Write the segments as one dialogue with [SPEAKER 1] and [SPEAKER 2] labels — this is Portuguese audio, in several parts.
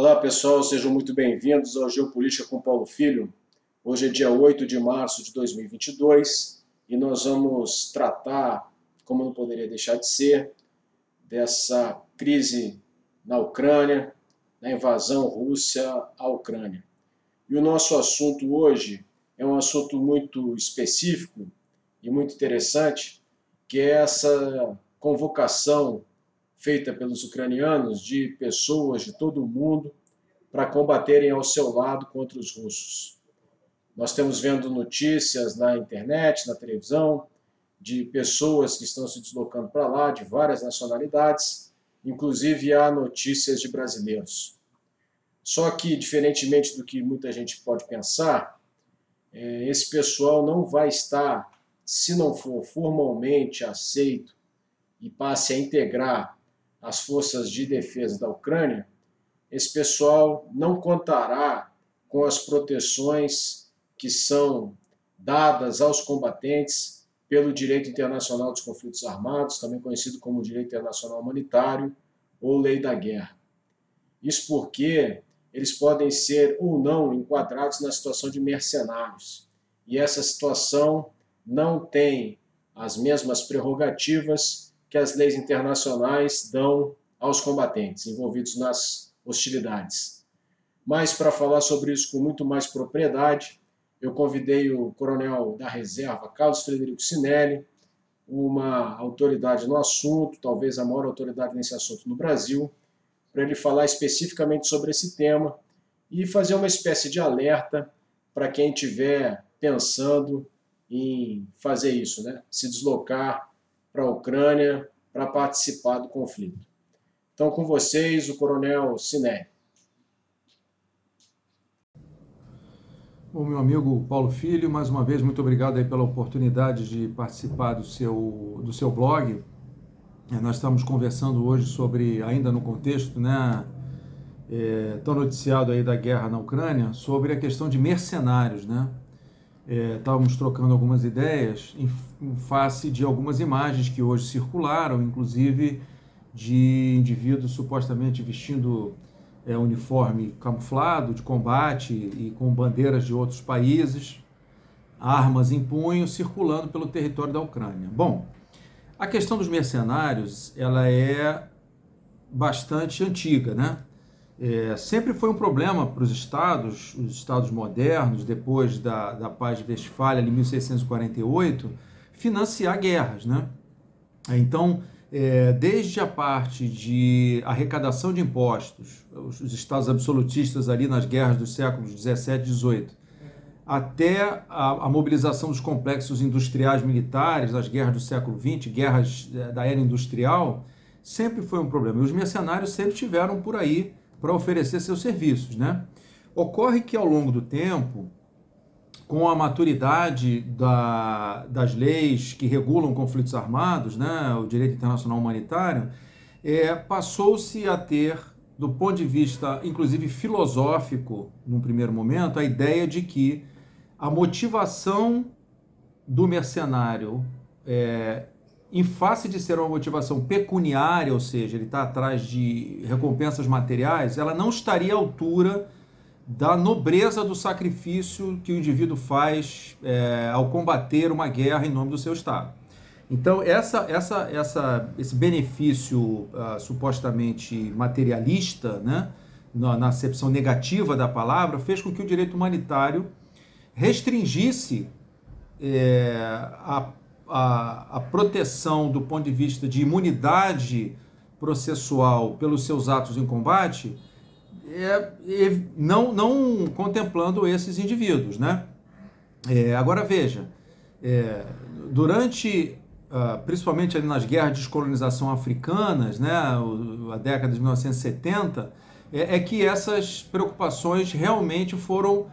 [SPEAKER 1] Olá pessoal, sejam muito bem-vindos ao Geopolítica com Paulo Filho. Hoje é dia 8 de março de 2022 e nós vamos tratar, como não poderia deixar de ser, dessa crise na Ucrânia, da invasão Rússia à Ucrânia. E o nosso assunto hoje é um assunto muito específico e muito interessante, que é essa convocação feita pelos ucranianos de pessoas de todo o mundo para combaterem ao seu lado contra os russos. Nós temos vendo notícias na internet, na televisão, de pessoas que estão se deslocando para lá, de várias nacionalidades, inclusive há notícias de brasileiros. Só que, diferentemente do que muita gente pode pensar, é, esse pessoal não vai estar, se não for formalmente aceito e passe a integrar as forças de defesa da Ucrânia, esse pessoal não contará com as proteções que são dadas aos combatentes pelo direito internacional dos conflitos armados, também conhecido como direito internacional humanitário ou lei da guerra. Isso porque eles podem ser ou não enquadrados na situação de mercenários. E essa situação não tem as mesmas prerrogativas que as leis internacionais dão aos combatentes envolvidos nas hostilidades. Mas para falar sobre isso com muito mais propriedade, eu convidei o coronel da reserva, Carlos Frederico Sinelli, uma autoridade no assunto, talvez a maior autoridade nesse assunto no Brasil, para ele falar especificamente sobre esse tema e fazer uma espécie de alerta para quem estiver pensando em fazer isso, né? se deslocar para a Ucrânia para participar do conflito. Então, com vocês, o Coronel Siné.
[SPEAKER 2] Bom, meu amigo Paulo Filho, mais uma vez, muito obrigado aí pela oportunidade de participar do seu, do seu blog. É, nós estamos conversando hoje sobre, ainda no contexto, né, é, tão noticiado aí da guerra na Ucrânia, sobre a questão de mercenários, né? É, estávamos trocando algumas ideias em, em, face de algumas imagens que hoje circularam, inclusive de indivíduos supostamente vestindo é, uniforme camuflado de combate e com bandeiras de outros países, armas em punho, circulando pelo território da Ucrânia. Bom, a questão dos mercenários ela é bastante antiga, né? É, sempre foi um problema para os estados, os estados modernos, depois da, da paz de Westfália, em 1648, financiar guerras. Né? Então, é, desde a parte de arrecadação de impostos, os, os, estados absolutistas ali nas guerras dos séculos 17 e 18, até a, a, mobilização dos complexos industriais militares, as guerras do século XX, guerras é, da era industrial, sempre foi um problema. E os mercenários sempre tiveram por aí para oferecer seus serviços. Né? Ocorre que ao longo do tempo, com a maturidade da, das leis que regulam conflitos armados, né, o direito internacional humanitário, é, passou-se a ter, do ponto de vista, inclusive filosófico, num primeiro momento, a ideia de que a motivação do mercenário é, em face de ser uma motivação pecuniária, ou seja, ele está atrás de recompensas materiais, ela não estaria à altura da nobreza do sacrifício que o indivíduo faz é, ao combater uma guerra em nome do seu Estado. Então, essa, essa, essa, esse benefício uh, supostamente materialista, né, na, na acepção negativa da palavra, fez com que o direito humanitário restringisse é, a a, a proteção do ponto de vista de imunidade processual pelos seus atos em combate, é, é, não, não contemplando esses indivíduos. Né? É, agora veja, é, durante, uh, principalmente ali nas guerras de descolonização africanas, né, a década de 1970, é, é que essas preocupações realmente foram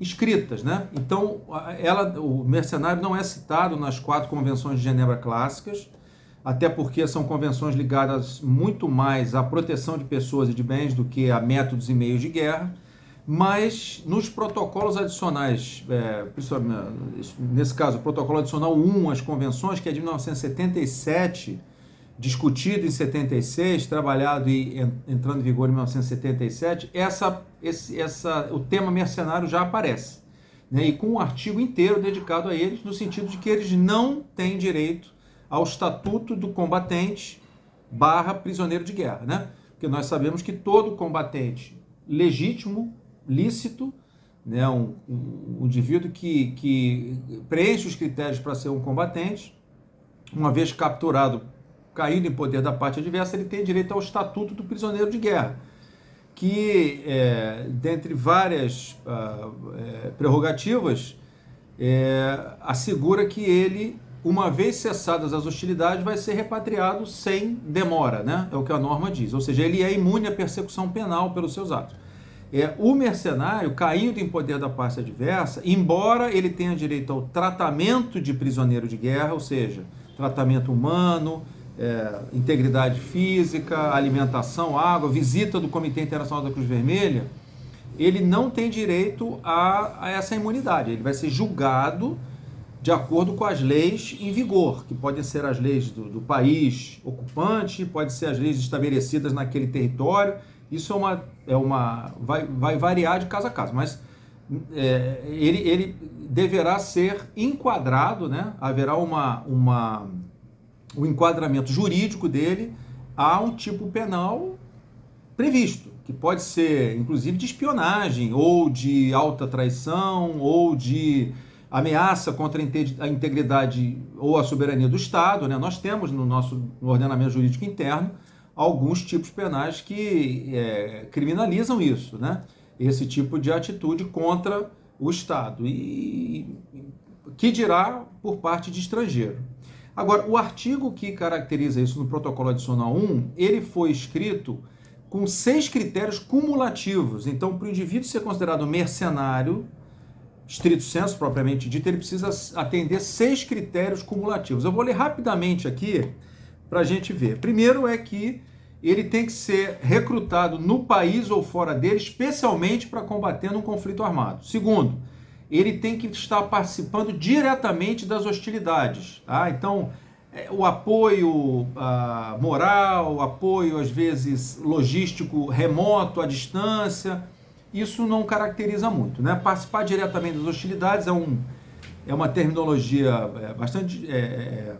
[SPEAKER 2] escritas, né? Então, ela, o mercenário não é citado nas quatro convenções de Genebra clássicas, até porque são convenções ligadas muito mais à proteção de pessoas e de bens do que a métodos e meios de guerra, mas nos protocolos adicionais, é, nesse caso, o protocolo adicional 1 às convenções, que é de 1977, discutido em 76, trabalhado e entrando em vigor em 1977, essa, esse, essa, o tema mercenário já aparece. Né, e com um artigo inteiro dedicado a eles, no sentido de que eles não têm direito ao estatuto do combatente barra prisioneiro de guerra. Né? Porque nós sabemos que todo combatente legítimo, lícito, né, um, um, indivíduo que, que preenche os critérios para ser um combatente, uma vez capturado caindo em poder da parte adversa, ele tem direito ao estatuto do prisioneiro de guerra, que, é, dentre várias uh, é, prerrogativas, é, assegura que ele, uma vez cessadas as hostilidades, vai ser repatriado sem demora, né? é o que a norma diz, ou seja, ele é imune à persecução penal pelos seus atos. É, o mercenário, caindo em poder da parte adversa, embora ele tenha direito ao tratamento de prisioneiro de guerra, ou seja, tratamento humano, é, integridade física, alimentação, água, visita do Comitê Internacional da Cruz Vermelha, ele não tem direito a, a essa imunidade. Ele vai ser julgado de acordo com as leis em vigor, que podem ser as leis do, do país ocupante, pode ser as leis estabelecidas naquele território. Isso é uma, é uma vai, vai variar de caso a caso, mas é, ele, ele deverá ser enquadrado, né? haverá uma, uma o enquadramento jurídico dele a um tipo penal previsto, que pode ser inclusive de espionagem, ou de alta traição, ou de ameaça contra a integridade ou a soberania do Estado. Né? Nós temos no nosso no ordenamento jurídico interno alguns tipos penais que é, criminalizam isso, né? esse tipo de atitude contra o Estado. E que dirá por parte de estrangeiro. Agora, o artigo que caracteriza isso no protocolo adicional 1, ele foi escrito com seis critérios cumulativos. Então, para o indivíduo ser considerado mercenário, estrito senso propriamente dito, ele precisa atender seis critérios cumulativos. Eu vou ler rapidamente aqui para a gente ver. Primeiro é que ele tem que ser recrutado no país ou fora dele, especialmente para combater um conflito armado. Segundo, ele tem que estar participando diretamente das hostilidades. Tá? Então, é, o apoio ah, moral, o apoio às vezes logístico remoto, à distância, isso não caracteriza muito. Né? Participar diretamente das hostilidades é, um, é uma terminologia é, bastante é, é,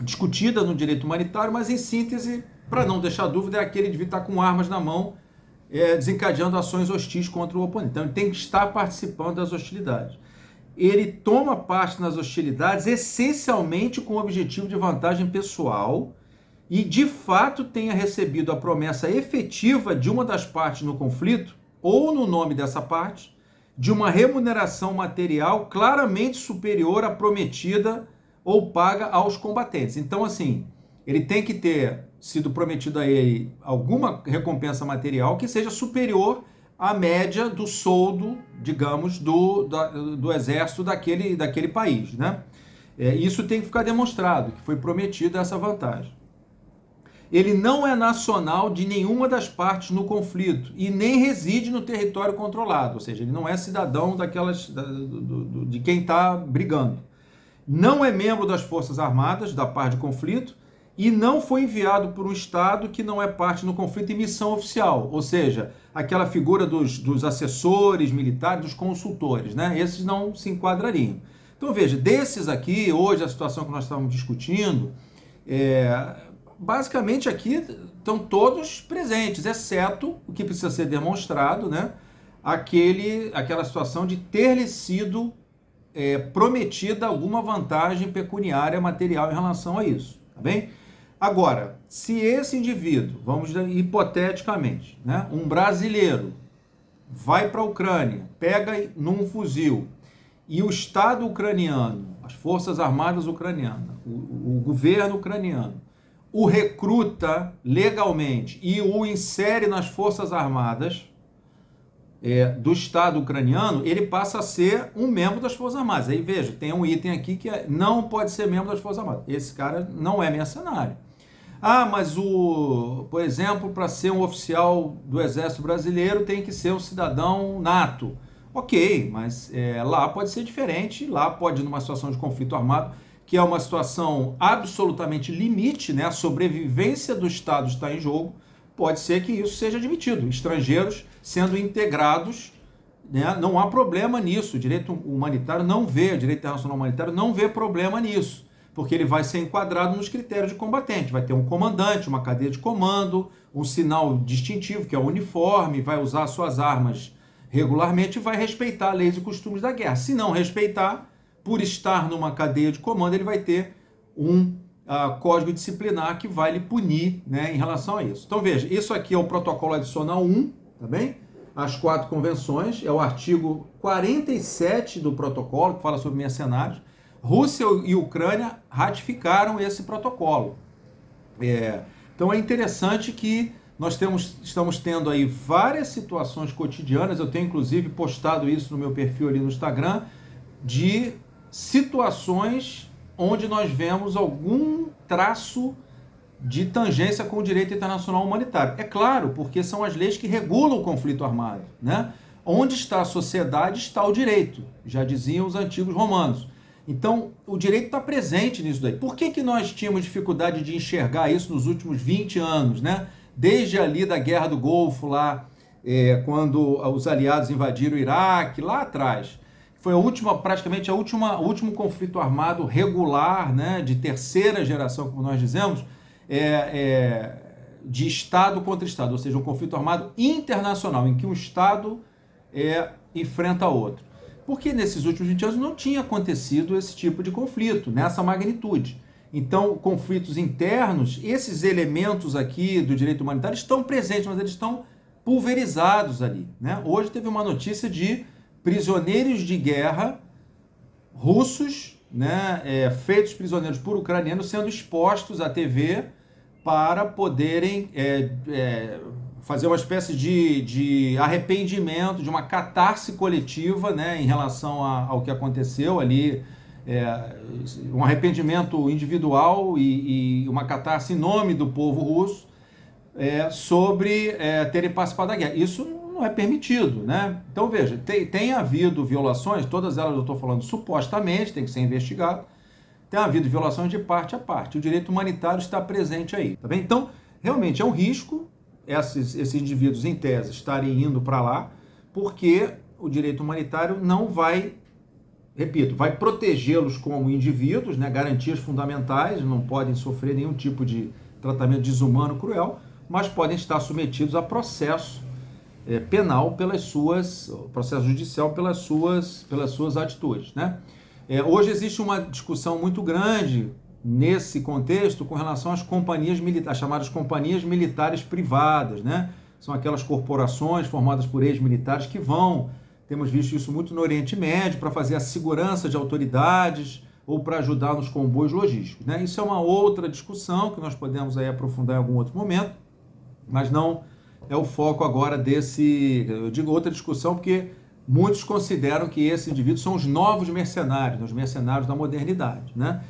[SPEAKER 2] discutida no direito humanitário, mas em síntese, para não deixar dúvida, é aquele de estar com armas na mão é, desencadeando ações hostis contra o oponente. Então, ele tem que estar participando das hostilidades. Ele toma parte nas hostilidades essencialmente com o objetivo de vantagem pessoal e, de fato, tenha recebido a promessa efetiva de uma das partes no conflito, ou no nome dessa parte, de uma remuneração material claramente superior à prometida ou paga aos combatentes. Então, assim, ele tem que ter sido prometido a ele alguma recompensa material que seja superior à média do soldo, digamos, do, do, do exército daquele, daquele país. Né? É, isso tem que ficar demonstrado, que foi prometida essa vantagem. Ele não é nacional de nenhuma das partes no conflito e nem reside no território controlado, ou seja, ele não é cidadão daquelas da, do, do, de quem está brigando. Não é membro das Forças Armadas da parte de conflito e não foi enviado por um Estado que não é parte no conflito em missão oficial, ou seja, aquela figura dos, dos assessores militares, dos consultores, né? Esses não se enquadrariam. Então veja, desses aqui, hoje a situação que nós estamos discutindo, é, basicamente aqui estão todos presentes, exceto o que precisa ser demonstrado, né? Aquele, aquela situação de ter-lhe sido é, prometida alguma vantagem pecuniária material em relação a isso, tá bem? Agora, se esse indivíduo, vamos hipoteticamente, né, um brasileiro, vai para a Ucrânia, pega num fuzil e o Estado ucraniano, as Forças Armadas ucranianas, o, o governo ucraniano, o recruta legalmente e o insere nas Forças Armadas é, do Estado ucraniano, ele passa a ser um membro das Forças Armadas. Aí veja, tem um item aqui que é, não pode ser membro das Forças Armadas. Esse cara não é mercenário. Ah, mas o, por exemplo, para ser um oficial do Exército Brasileiro tem que ser um cidadão nato. Ok, mas é, lá pode ser diferente, lá pode, numa situação de conflito armado, que é uma situação absolutamente limite, né? a sobrevivência do Estado está em jogo, pode ser que isso seja admitido. Estrangeiros sendo integrados, né? não há problema nisso. O direito humanitário não vê, o direito internacional humanitário não vê problema nisso, porque ele vai ser enquadrado nos critérios de combatente. Vai ter um comandante, uma cadeia de comando, um sinal distintivo, que é o uniforme, vai usar suas armas regularmente e vai respeitar leis e costumes da guerra. Se não respeitar, por estar numa cadeia de comando, ele vai ter um uh, código disciplinar que vai lhe punir né, em relação a isso. Então veja, isso aqui é o protocolo adicional 1, tá bem? As quatro convenções, é o artigo 47 do protocolo, que fala sobre mercenários. Rússia e Ucrânia ratificaram esse protocolo. É, então é interessante que nós temos, estamos tendo aí várias situações cotidianas, eu tenho inclusive postado isso no meu perfil ali no Instagram, de situações onde nós vemos algum traço de tangência com o direito internacional humanitário. É claro, porque são as leis que regulam o conflito armado. Né? Onde está a sociedade, está o direito, já diziam os antigos romanos. Então, o direito está presente nisso daí. Por que, que nós tínhamos dificuldade de enxergar isso nos últimos 20 anos? Né? Desde ali da Guerra do Golfo, lá, é, quando os aliados invadiram o Iraque, lá atrás foi a última, praticamente a última, o último conflito armado regular, né, de terceira geração, como nós dizemos, é, é, de Estado contra Estado, ou seja, um conflito armado internacional, em que um Estado é, enfrenta outro. Porque nesses últimos 20 anos não tinha acontecido esse tipo de conflito, nessa magnitude. Então, conflitos internos, esses elementos aqui do direito humanitário estão presentes, mas eles estão pulverizados ali. Né? Hoje teve uma notícia de prisioneiros de guerra russos, né, é, feitos prisioneiros por ucranianos, sendo expostos à TV para poderem é, é, fazer uma espécie de, de arrependimento, de uma catarse coletiva né, em relação a, ao que aconteceu ali. É, um arrependimento individual e, e, uma catarse em nome do povo russo é, sobre é, terem participado da guerra. Isso não é permitido, né? Então veja, tem, tem havido violações, todas elas eu estou falando supostamente, tem que ser investigado, tem havido violações de parte a parte. O direito humanitário está presente aí, tá bem? Então, realmente é um risco esses, esses indivíduos, em tese, estarem indo para lá, porque o direito humanitário não vai, repito, vai protegê-los como indivíduos, né? garantias fundamentais, não podem sofrer nenhum tipo de tratamento desumano, cruel, mas podem estar submetidos a processo é, penal pelas suas, processo judicial pelas suas, pelas suas atitudes. Né? É, hoje existe uma discussão muito grande nesse contexto com relação às companhias militares, chamadas companhias militares privadas, né? São aquelas corporações formadas por ex-militares que vão, temos visto isso muito no Oriente Médio, para fazer a segurança de autoridades ou para ajudar nos comboios logísticos, né? Isso é uma outra discussão que nós podemos aí aprofundar em algum outro momento, mas não é o foco agora desse. Eu digo outra discussão porque muitos consideram que esses indivíduos são os novos mercenários, os mercenários da modernidade, né?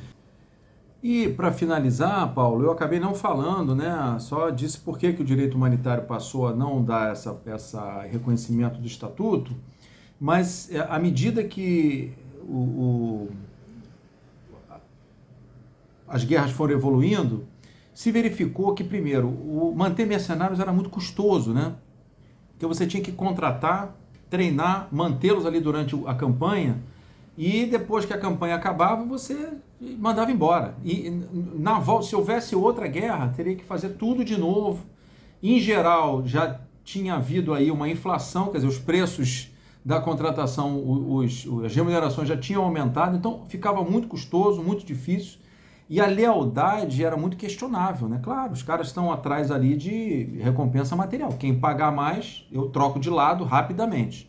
[SPEAKER 2] E para finalizar, Paulo, eu acabei não falando, né? Só disse por que, que o direito humanitário passou a não dar essa, essa reconhecimento do estatuto, mas é, à medida que o, o, as guerras foram evoluindo, se verificou que, primeiro, o manter mercenários era muito custoso, né? Porque você tinha que contratar, treinar, mantê-los ali durante a campanha e depois que a campanha acabava, você mandava embora. E na volta, se houvesse outra guerra, teria que fazer tudo de novo. Em geral, já tinha havido aí uma inflação, quer dizer, os preços da contratação, os, as remunerações já tinham aumentado, então ficava muito custoso, muito difícil. E a lealdade era muito questionável, né? Claro, os caras estão atrás ali de recompensa material. Quem pagar mais, eu troco de lado rapidamente.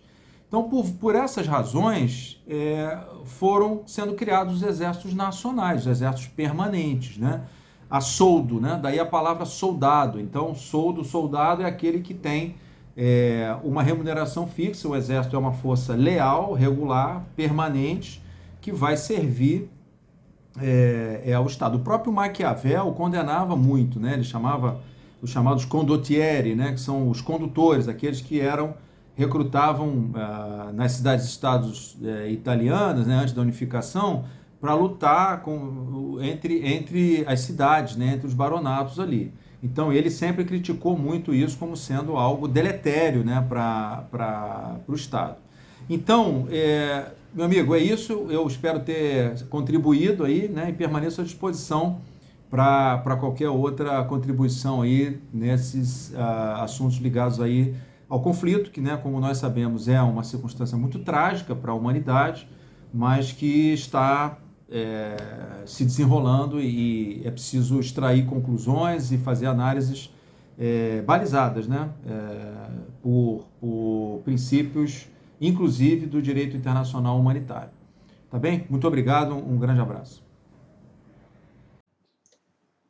[SPEAKER 2] Então, por, por essas razões, é, foram sendo criados os exércitos nacionais, os exércitos permanentes, né? A soldo, né? Daí a palavra soldado. Então, soldo, soldado é aquele que tem é, uma remuneração fixa. O exército é uma força leal, regular, permanente, que vai servir é, é, ao Estado. O próprio Maquiavel condenava muito, né? ele chamava os chamados condottieri, né? que são os condutores, aqueles que eram recrutavam ah, nas cidades-estados eh, italianas, né? antes da unificação, para lutar com, entre, entre as cidades, né, entre os baronatos ali. Então ele sempre criticou muito isso como sendo algo deletério né, para o Estado. Então, é, meu amigo, é isso. Eu espero ter contribuído aí né, e permaneço à disposição para qualquer outra contribuição aí nesses uh, assuntos ligados aí ao conflito, que, né, como nós sabemos, é uma circunstância muito trágica para a humanidade, mas que está é, se desenrolando e é preciso extrair conclusões e fazer análises é, balizadas né, é, por, por princípios, inclusive do direito internacional humanitário. Tá bem? Muito obrigado, um grande abraço.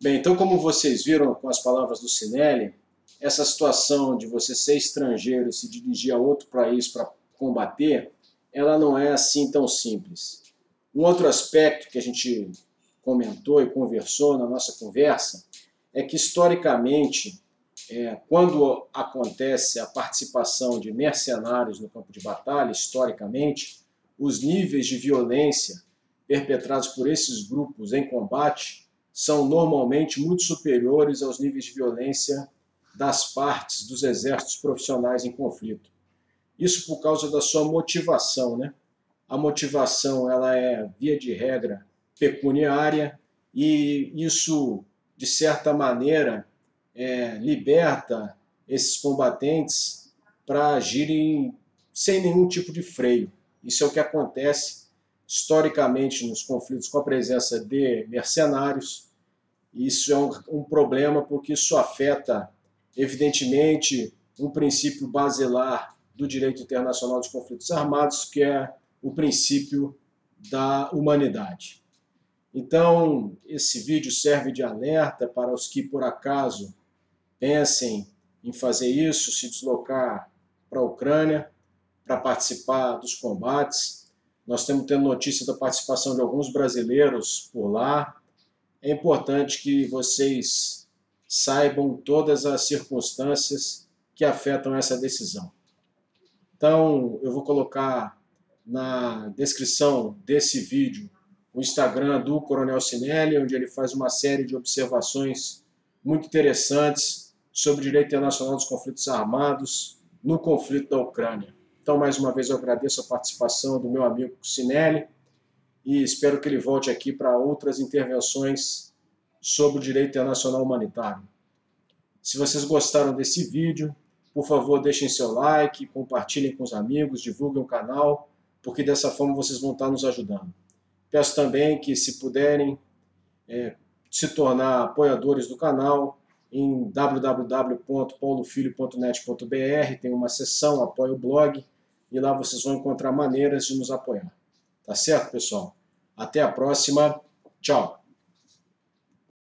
[SPEAKER 1] Bem, então, como vocês viram com as palavras do Sinelli, essa situação de você ser estrangeiro e se dirigir a outro país para combater, ela não é assim tão simples. Um outro aspecto que a gente comentou e conversou na nossa conversa é que, historicamente, é, quando acontece a participação de mercenários no campo de batalha, historicamente, os níveis de violência perpetrados por esses grupos em combate são normalmente muito superiores aos níveis de violência das partes dos exércitos profissionais em conflito. Isso por causa da sua motivação, né? a motivação ela é, via de regra, pecuniária e isso, de certa maneira, é, liberta esses combatentes para agirem sem nenhum tipo de freio. Isso é o que acontece historicamente nos conflitos com a presença de mercenários. Isso é um, um problema porque isso afeta, evidentemente, um princípio basilar do direito internacional dos conflitos armados, que é o princípio da humanidade. Então, esse vídeo serve de alerta para os que, por acaso, pensem em fazer isso, se deslocar para a Ucrânia para participar dos combates. Nós temos tendo notícia da participação de alguns brasileiros por lá. É importante que vocês saibam todas as circunstâncias que afetam essa decisão. Então, eu vou colocar na descrição desse vídeo o Instagram do Coronel Sinelli, onde ele faz uma série de observações muito interessantes sobre o direito internacional dos conflitos armados no conflito da Ucrânia. Então, mais uma vez, eu agradeço a participação do meu amigo Sinelli e espero que ele volte aqui para outras intervenções sobre o direito internacional humanitário. Se vocês gostaram desse vídeo, por favor, deixem seu like, compartilhem com os amigos, divulguem o canal porque dessa forma vocês vão estar nos ajudando. Peço também que, se puderem, é, se tornar apoiadores do canal em www.paulofilho.net.br, tem uma seção Apoio o Blog, e lá vocês vão encontrar maneiras de nos apoiar. Tá certo, pessoal? Até a próxima. Tchau!